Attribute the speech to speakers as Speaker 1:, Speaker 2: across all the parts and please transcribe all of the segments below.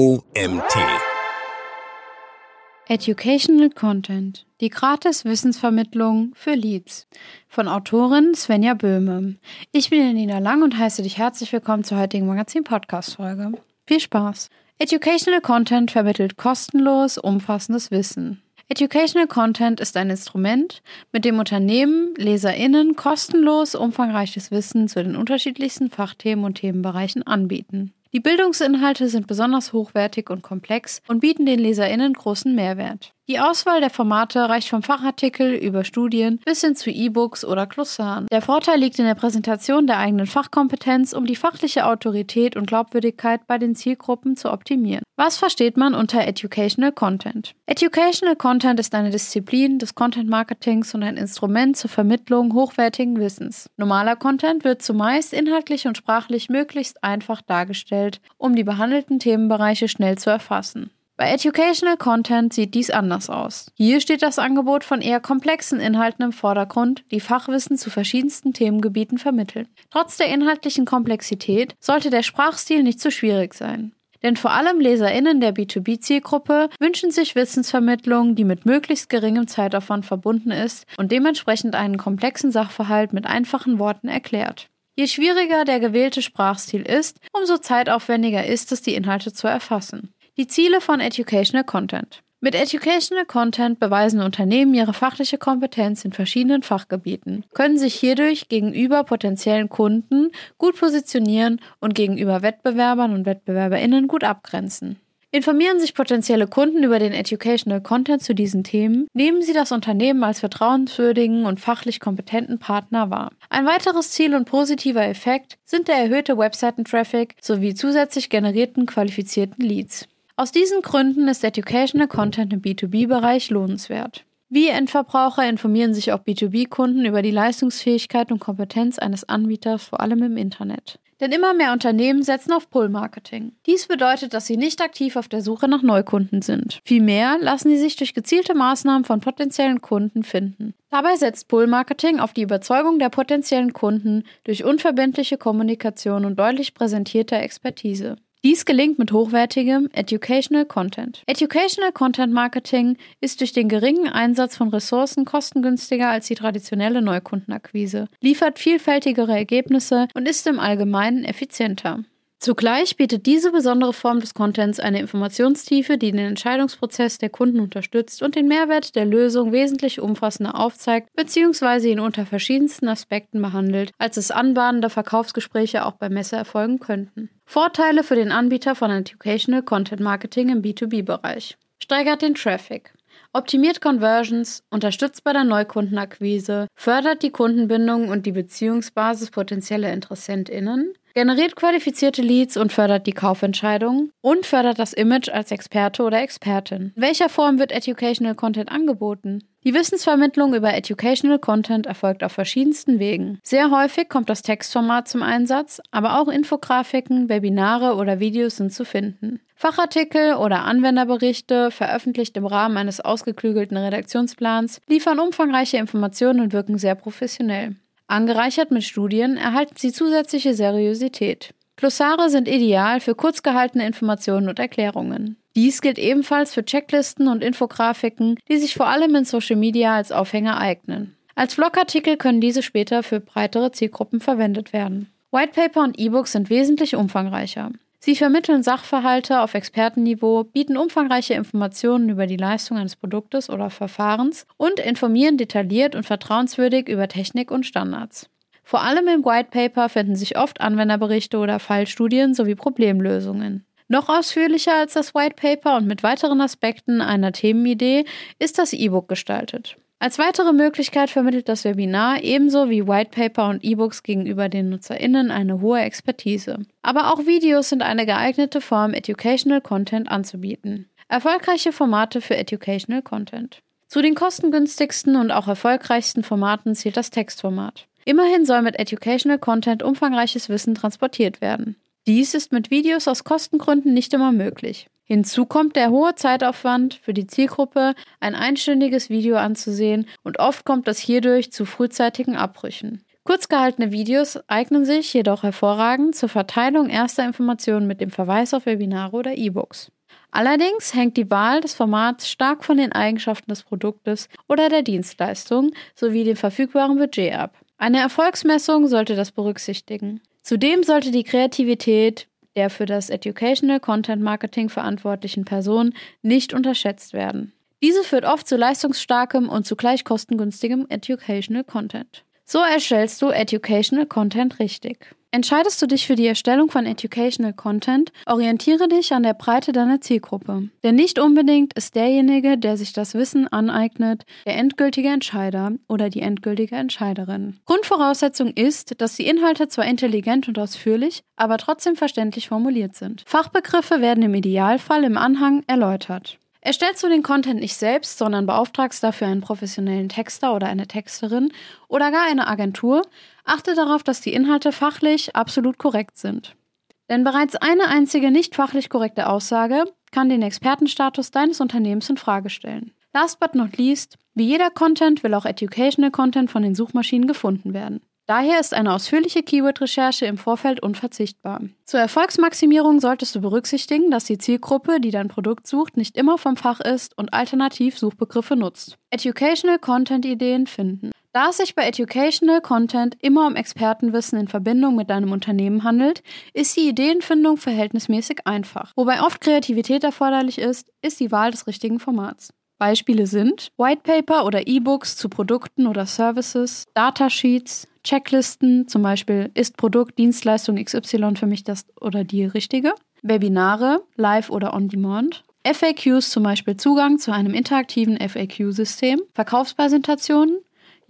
Speaker 1: OMT.
Speaker 2: Educational Content. Die gratis Wissensvermittlung für Leads. Von Autorin Svenja Böhme. Ich bin Janina Lang und heiße dich herzlich willkommen zur heutigen Magazin-Podcast-Folge. Viel Spaß! Educational Content vermittelt kostenlos umfassendes Wissen. Educational Content ist ein Instrument, mit dem Unternehmen, LeserInnen kostenlos umfangreiches Wissen zu den unterschiedlichsten Fachthemen und Themenbereichen anbieten. Die Bildungsinhalte sind besonders hochwertig und komplex und bieten den LeserInnen großen Mehrwert. Die Auswahl der Formate reicht vom Fachartikel über Studien bis hin zu E-Books oder Glossaren. Der Vorteil liegt in der Präsentation der eigenen Fachkompetenz, um die fachliche Autorität und Glaubwürdigkeit bei den Zielgruppen zu optimieren. Was versteht man unter Educational Content? Educational Content ist eine Disziplin des Content Marketings und ein Instrument zur Vermittlung hochwertigen Wissens. Normaler Content wird zumeist inhaltlich und sprachlich möglichst einfach dargestellt, um die behandelten Themenbereiche schnell zu erfassen. Bei Educational Content sieht dies anders aus. Hier steht das Angebot von eher komplexen Inhalten im Vordergrund, die Fachwissen zu verschiedensten Themengebieten vermitteln. Trotz der inhaltlichen Komplexität sollte der Sprachstil nicht zu schwierig sein. Denn vor allem LeserInnen der B2B-Zielgruppe wünschen sich Wissensvermittlung, die mit möglichst geringem Zeitaufwand verbunden ist und dementsprechend einen komplexen Sachverhalt mit einfachen Worten erklärt. Je schwieriger der gewählte Sprachstil ist, umso zeitaufwendiger ist es, die Inhalte zu erfassen. Die Ziele von Educational Content. Mit Educational Content beweisen Unternehmen ihre fachliche Kompetenz in verschiedenen Fachgebieten, können sich hierdurch gegenüber potenziellen Kunden gut positionieren und gegenüber Wettbewerbern und Wettbewerberinnen gut abgrenzen. Informieren sich potenzielle Kunden über den Educational Content zu diesen Themen, nehmen sie das Unternehmen als vertrauenswürdigen und fachlich kompetenten Partner wahr. Ein weiteres Ziel und positiver Effekt sind der erhöhte Webseitentraffic sowie zusätzlich generierten qualifizierten Leads. Aus diesen Gründen ist Educational Content im B2B-Bereich lohnenswert. Wie Endverbraucher informieren sich auch B2B-Kunden über die Leistungsfähigkeit und Kompetenz eines Anbieters, vor allem im Internet. Denn immer mehr Unternehmen setzen auf Pull-Marketing. Dies bedeutet, dass sie nicht aktiv auf der Suche nach Neukunden sind. Vielmehr lassen sie sich durch gezielte Maßnahmen von potenziellen Kunden finden. Dabei setzt Pull-Marketing auf die Überzeugung der potenziellen Kunden durch unverbindliche Kommunikation und deutlich präsentierter Expertise. Dies gelingt mit hochwertigem Educational Content. Educational Content Marketing ist durch den geringen Einsatz von Ressourcen kostengünstiger als die traditionelle Neukundenakquise, liefert vielfältigere Ergebnisse und ist im Allgemeinen effizienter. Zugleich bietet diese besondere Form des Contents eine Informationstiefe, die den Entscheidungsprozess der Kunden unterstützt und den Mehrwert der Lösung wesentlich umfassender aufzeigt bzw. ihn unter verschiedensten Aspekten behandelt, als es anbahnende Verkaufsgespräche auch bei Messe erfolgen könnten. Vorteile für den Anbieter von Educational Content Marketing im B2B-Bereich. Steigert den Traffic. Optimiert Conversions, unterstützt bei der Neukundenakquise, fördert die Kundenbindung und die Beziehungsbasis potenzieller InteressentInnen, generiert qualifizierte Leads und fördert die Kaufentscheidung und fördert das Image als Experte oder Expertin. In welcher Form wird Educational Content angeboten? Die Wissensvermittlung über Educational Content erfolgt auf verschiedensten Wegen. Sehr häufig kommt das Textformat zum Einsatz, aber auch Infografiken, Webinare oder Videos sind zu finden. Fachartikel oder Anwenderberichte, veröffentlicht im Rahmen eines ausgeklügelten Redaktionsplans, liefern umfangreiche Informationen und wirken sehr professionell. Angereichert mit Studien erhalten sie zusätzliche Seriosität. Glossare sind ideal für kurz gehaltene Informationen und Erklärungen. Dies gilt ebenfalls für Checklisten und Infografiken, die sich vor allem in Social Media als Aufhänger eignen. Als Blogartikel können diese später für breitere Zielgruppen verwendet werden. Whitepaper und E-Books sind wesentlich umfangreicher. Sie vermitteln Sachverhalte auf Expertenniveau, bieten umfangreiche Informationen über die Leistung eines Produktes oder Verfahrens und informieren detailliert und vertrauenswürdig über Technik und Standards. Vor allem im White Paper finden sich oft Anwenderberichte oder Fallstudien sowie Problemlösungen. Noch ausführlicher als das White Paper und mit weiteren Aspekten einer Themenidee ist das E-Book gestaltet. Als weitere Möglichkeit vermittelt das Webinar ebenso wie White Paper und E-Books gegenüber den NutzerInnen eine hohe Expertise. Aber auch Videos sind eine geeignete Form, Educational Content anzubieten. Erfolgreiche Formate für Educational Content. Zu den kostengünstigsten und auch erfolgreichsten Formaten zählt das Textformat. Immerhin soll mit Educational Content umfangreiches Wissen transportiert werden. Dies ist mit Videos aus Kostengründen nicht immer möglich. Hinzu kommt der hohe Zeitaufwand für die Zielgruppe, ein einstündiges Video anzusehen und oft kommt es hierdurch zu frühzeitigen Abbrüchen. Kurz gehaltene Videos eignen sich jedoch hervorragend zur Verteilung erster Informationen mit dem Verweis auf Webinare oder E-Books. Allerdings hängt die Wahl des Formats stark von den Eigenschaften des Produktes oder der Dienstleistung sowie dem verfügbaren Budget ab. Eine Erfolgsmessung sollte das berücksichtigen. Zudem sollte die Kreativität der für das Educational Content Marketing verantwortlichen Person nicht unterschätzt werden. Diese führt oft zu leistungsstarkem und zugleich kostengünstigem Educational Content. So erstellst du Educational Content richtig. Entscheidest du dich für die Erstellung von Educational Content, orientiere dich an der Breite deiner Zielgruppe. Denn nicht unbedingt ist derjenige, der sich das Wissen aneignet, der endgültige Entscheider oder die endgültige Entscheiderin. Grundvoraussetzung ist, dass die Inhalte zwar intelligent und ausführlich, aber trotzdem verständlich formuliert sind. Fachbegriffe werden im Idealfall im Anhang erläutert. Erstellst du den Content nicht selbst, sondern beauftragst dafür einen professionellen Texter oder eine Texterin oder gar eine Agentur, achte darauf, dass die Inhalte fachlich absolut korrekt sind. Denn bereits eine einzige nicht fachlich korrekte Aussage kann den Expertenstatus deines Unternehmens in Frage stellen. Last but not least, wie jeder Content will auch Educational Content von den Suchmaschinen gefunden werden. Daher ist eine ausführliche Keyword-Recherche im Vorfeld unverzichtbar. Zur Erfolgsmaximierung solltest du berücksichtigen, dass die Zielgruppe, die dein Produkt sucht, nicht immer vom Fach ist und alternativ Suchbegriffe nutzt. Educational Content-Ideen finden. Da es sich bei Educational Content immer um Expertenwissen in Verbindung mit deinem Unternehmen handelt, ist die Ideenfindung verhältnismäßig einfach. Wobei oft Kreativität erforderlich ist, ist die Wahl des richtigen Formats. Beispiele sind Whitepaper oder E-Books zu Produkten oder Services, Datasheets, Checklisten, zum Beispiel ist Produkt, Dienstleistung XY für mich das oder die richtige, Webinare, live oder on demand, FAQs, zum Beispiel Zugang zu einem interaktiven FAQ-System, Verkaufspräsentationen,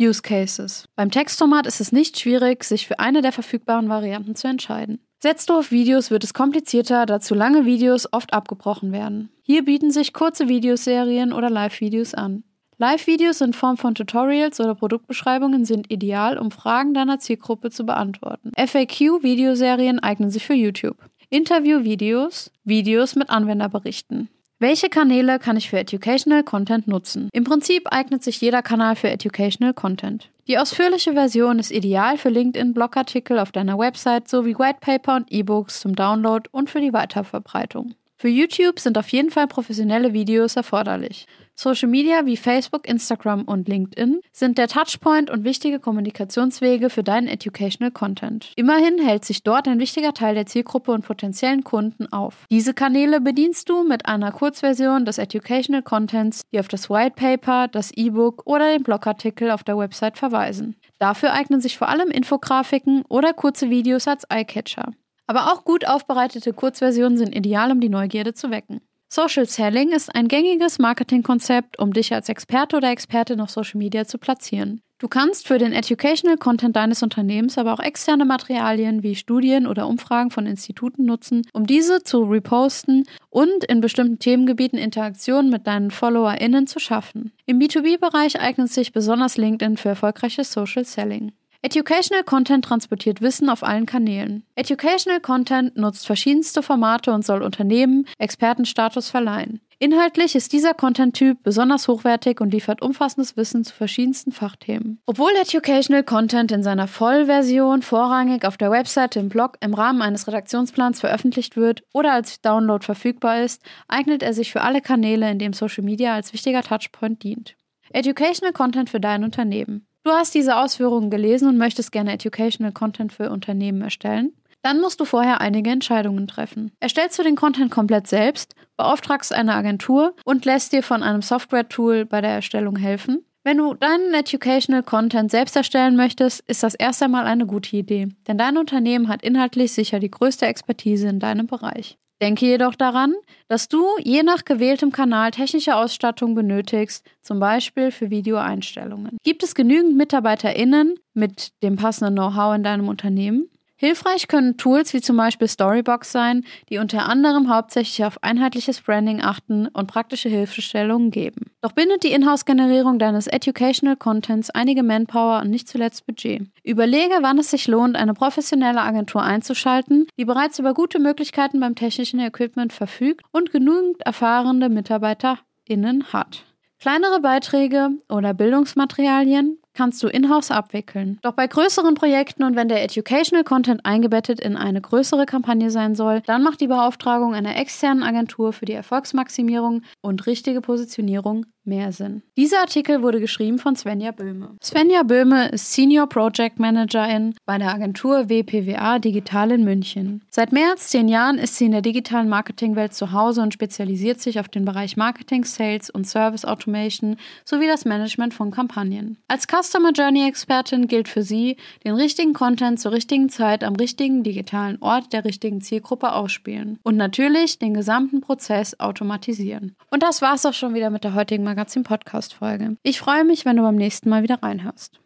Speaker 2: Use Cases. Beim Textformat ist es nicht schwierig, sich für eine der verfügbaren Varianten zu entscheiden. Setzt du auf Videos, wird es komplizierter, da zu lange Videos oft abgebrochen werden. Hier bieten sich kurze Videoserien oder Live-Videos an. Live-Videos in Form von Tutorials oder Produktbeschreibungen sind ideal, um Fragen deiner Zielgruppe zu beantworten. FAQ-Videoserien eignen sich für YouTube. Interview-Videos, Videos mit Anwenderberichten. Welche Kanäle kann ich für Educational Content nutzen? Im Prinzip eignet sich jeder Kanal für Educational Content. Die ausführliche Version ist ideal für LinkedIn-Blogartikel auf deiner Website sowie Whitepaper und E-Books zum Download und für die Weiterverbreitung. Für YouTube sind auf jeden Fall professionelle Videos erforderlich. Social Media wie Facebook, Instagram und LinkedIn sind der Touchpoint und wichtige Kommunikationswege für deinen Educational Content. Immerhin hält sich dort ein wichtiger Teil der Zielgruppe und potenziellen Kunden auf. Diese Kanäle bedienst du mit einer Kurzversion des Educational Contents, die auf das White Paper, das E-Book oder den Blogartikel auf der Website verweisen. Dafür eignen sich vor allem Infografiken oder kurze Videos als Eyecatcher. Aber auch gut aufbereitete Kurzversionen sind ideal, um die Neugierde zu wecken. Social Selling ist ein gängiges Marketingkonzept, um dich als Experte oder Expertin auf Social Media zu platzieren. Du kannst für den Educational Content deines Unternehmens aber auch externe Materialien wie Studien oder Umfragen von Instituten nutzen, um diese zu reposten und in bestimmten Themengebieten Interaktionen mit deinen FollowerInnen zu schaffen. Im B2B-Bereich eignet sich besonders LinkedIn für erfolgreiches Social Selling. Educational Content transportiert Wissen auf allen Kanälen. Educational Content nutzt verschiedenste Formate und soll Unternehmen Expertenstatus verleihen. Inhaltlich ist dieser Content-Typ besonders hochwertig und liefert umfassendes Wissen zu verschiedensten Fachthemen. Obwohl Educational Content in seiner Vollversion vorrangig auf der Webseite im Blog im Rahmen eines Redaktionsplans veröffentlicht wird oder als Download verfügbar ist, eignet er sich für alle Kanäle, in denen Social Media als wichtiger Touchpoint dient. Educational Content für dein Unternehmen. Du hast diese Ausführungen gelesen und möchtest gerne Educational Content für Unternehmen erstellen? Dann musst du vorher einige Entscheidungen treffen. Erstellst du den Content komplett selbst, beauftragst eine Agentur und lässt dir von einem Software-Tool bei der Erstellung helfen? Wenn du deinen Educational Content selbst erstellen möchtest, ist das erst einmal eine gute Idee, denn dein Unternehmen hat inhaltlich sicher die größte Expertise in deinem Bereich. Denke jedoch daran, dass du je nach gewähltem Kanal technische Ausstattung benötigst, zum Beispiel für Videoeinstellungen. Gibt es genügend MitarbeiterInnen mit dem passenden Know-how in deinem Unternehmen? Hilfreich können Tools wie zum Beispiel Storybox sein, die unter anderem hauptsächlich auf einheitliches Branding achten und praktische Hilfestellungen geben. Doch bindet die Inhouse-Generierung deines Educational Contents einige Manpower und nicht zuletzt Budget. Überlege, wann es sich lohnt, eine professionelle Agentur einzuschalten, die bereits über gute Möglichkeiten beim technischen Equipment verfügt und genügend erfahrene MitarbeiterInnen hat. Kleinere Beiträge oder Bildungsmaterialien kannst du in-house abwickeln. Doch bei größeren Projekten und wenn der Educational Content eingebettet in eine größere Kampagne sein soll, dann macht die Beauftragung einer externen Agentur für die Erfolgsmaximierung und richtige Positionierung mehr Sinn. Dieser Artikel wurde geschrieben von Svenja Böhme. Svenja Böhme ist Senior Project Managerin bei der Agentur WPWA Digital in München. Seit mehr als zehn Jahren ist sie in der digitalen Marketingwelt zu Hause und spezialisiert sich auf den Bereich Marketing, Sales und Service Automation sowie das Management von Kampagnen. Als Customer Journey Expertin gilt für sie, den richtigen Content zur richtigen Zeit am richtigen digitalen Ort der richtigen Zielgruppe ausspielen und natürlich den gesamten Prozess automatisieren. Und das war's auch schon wieder mit der heutigen Magazin Podcast Folge. Ich freue mich, wenn du beim nächsten Mal wieder reinhörst.